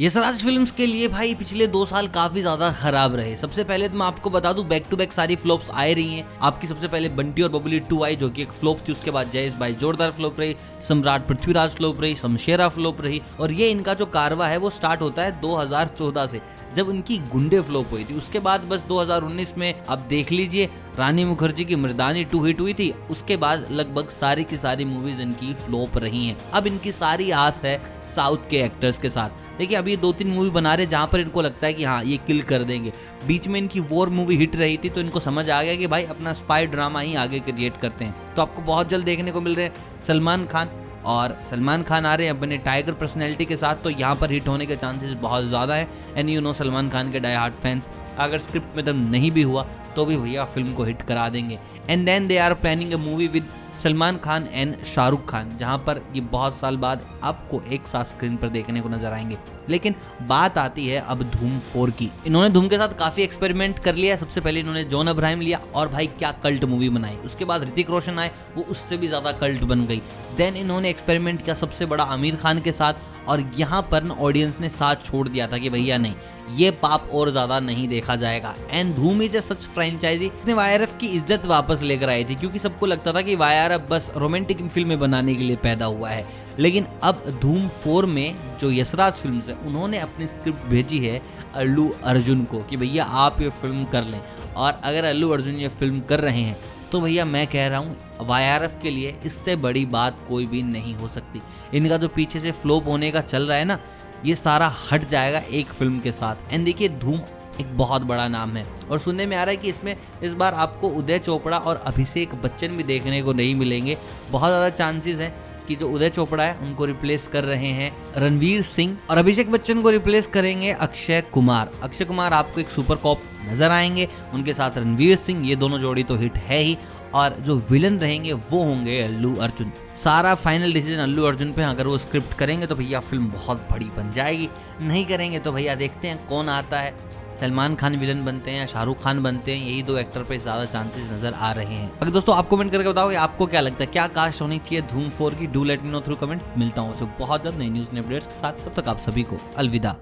Yashraj films के लिए भाई पिछले दो साल काफ़ी ज़्यादा खराब रहे। सबसे पहले तो मैं आपको बता दूँ बैक टू बैक सारी फ्लॉप्स आए रही हैं। आपकी सबसे पहले बंटी और बबली टू आई, जो कि एक फ्लॉप थी, उसके बाद जयेश भाई जोरदार फ्लॉप रही, सम्राट पृथ्वीराज फ्लॉप रही, शमशेरा फ्लॉप रही, और ये इनका जो कारवा है, वो स्टार्ट होता है 2014 से, जब इनकी गुंडे फ्लॉप हुई थी। उसके बाद बस 2019 में आप देख लीजिए, रानी मुखर्जी की मृदानी टू हिट हुई थी, उसके बाद लगभग सारी की सारी मूवीज़ इनकी फ्लॉप रही हैं। अब इनकी सारी आस है साउथ के एक्टर्स के साथ। देखिए अभी दो तीन मूवी बना रहे जहाँ पर इनको लगता है कि हाँ ये किल कर देंगे। बीच में इनकी वॉर मूवी हिट रही थी तो इनको समझ आ गया कि भाई अपना स्पाई ड्रामा ही आगे क्रिएट करते हैं। तो आपको बहुत जल्द देखने को मिल रहे हैं सलमान खान, और सलमान खान आ रहे हैं अपने टाइगर पर्सनैलिटी के साथ तो यहाँ पर हिट होने के चांसेस बहुत ज़्यादा है। And you know Salman Khan के डाई हार्ट फैंस अगर स्क्रिप्ट में दम नहीं भी हुआ तो भी भैया फ़िल्म को हिट करा देंगे। And then they are planning a movie with Salman Khan and Shahrukh Khan, जहाँ पर ये बहुत साल बाद आपको एक साथ स्क्रीन पर देखने को नज़र आएँगे। लेकिन बात आती है अब धूम फोर की। इन्होंने धूम के साथ काफ़ी एक्सपेरिमेंट कर लिया सबसे पहले इन्होंने जॉन अब्राहिम लिया और भाई क्या कल्ट मूवी बनाई। उसके बाद ऋतिक रोशन आए, वो उससे भी ज़्यादा कल्ट बन गई। देन इन्होंने एक्सपेरिमेंट किया सबसे बड़ा आमिर खान के साथ और यहाँ पर ना ऑडियंस ने साथ छोड़ दिया था कि भैया नहीं, ये पाप और ज़्यादा नहीं देखा जाएगा। And Dhoom is a such franchise इसने वाई की इज़्ज़त वापस लेकर आई थी, क्योंकि सबको लगता था कि वाई बस रोमांटिक फ़िल्में बनाने के लिए पैदा हुआ है। लेकिन अब धूम फोर में जो यशराज फ़िल्म है, उन्होंने अपनी स्क्रिप्ट भेजी है अल्लू अर्जुन को कि भैया आप ये फ़िल्म कर लें। और अगर अल्लू अर्जुन ये फ़िल्म कर रहे हैं तो भैया मैं कह रहा हूँ वाई के लिए इससे बड़ी बात कोई भी नहीं हो सकती। इनका जो पीछे से फ्लोप होने का चल रहा है ना, ये सारा हट जाएगा एक फ़िल्म के साथ। एंड देखिए, धूम एक बहुत बड़ा नाम है। और सुनने में आ रहा है कि इसमें इस बार आपको उदय चोपड़ा और अभिषेक बच्चन भी देखने को नहीं मिलेंगे। बहुत ज़्यादा चांसेस हैं कि जो उदय चोपड़ा है, उनको रिप्लेस कर रहे हैं रणवीर सिंह और अभिषेक बच्चन को रिप्लेस करेंगे अक्षय कुमार। अक्षय कुमार आपको एक सुपर कॉप नज़र आएँगे। उनके साथ रणवीर सिंह, ये दोनों जोड़ी तो हिट है ही। और जो विलन रहेंगे, वो होंगे अल्लू अर्जुन। सारा फाइनल डिसीज़न अल्लू अर्जुन पे अगर वो स्क्रिप्ट करेंगे तो भैया फ़िल्म बहुत बड़ी बन जाएगी। नहीं करेंगे तो भैया देखते हैं कौन आता है। सलमान खान विलन बनते हैं या शाहरुख खान बनते हैं, यही दो एक्टर पे ज़्यादा चांसेस नज़र आ रहे हैं। अगर दोस्तों, आप कमेंट करके बताओ कि आपको क्या लगता है, क्या कास्ट होनी चाहिए धूम फोर की? Do let me know through comment मिलता हूँ बहुत जल्द नई न्यूज़ अपडेट्स के साथ। तब तक आप सभी को अलविदा।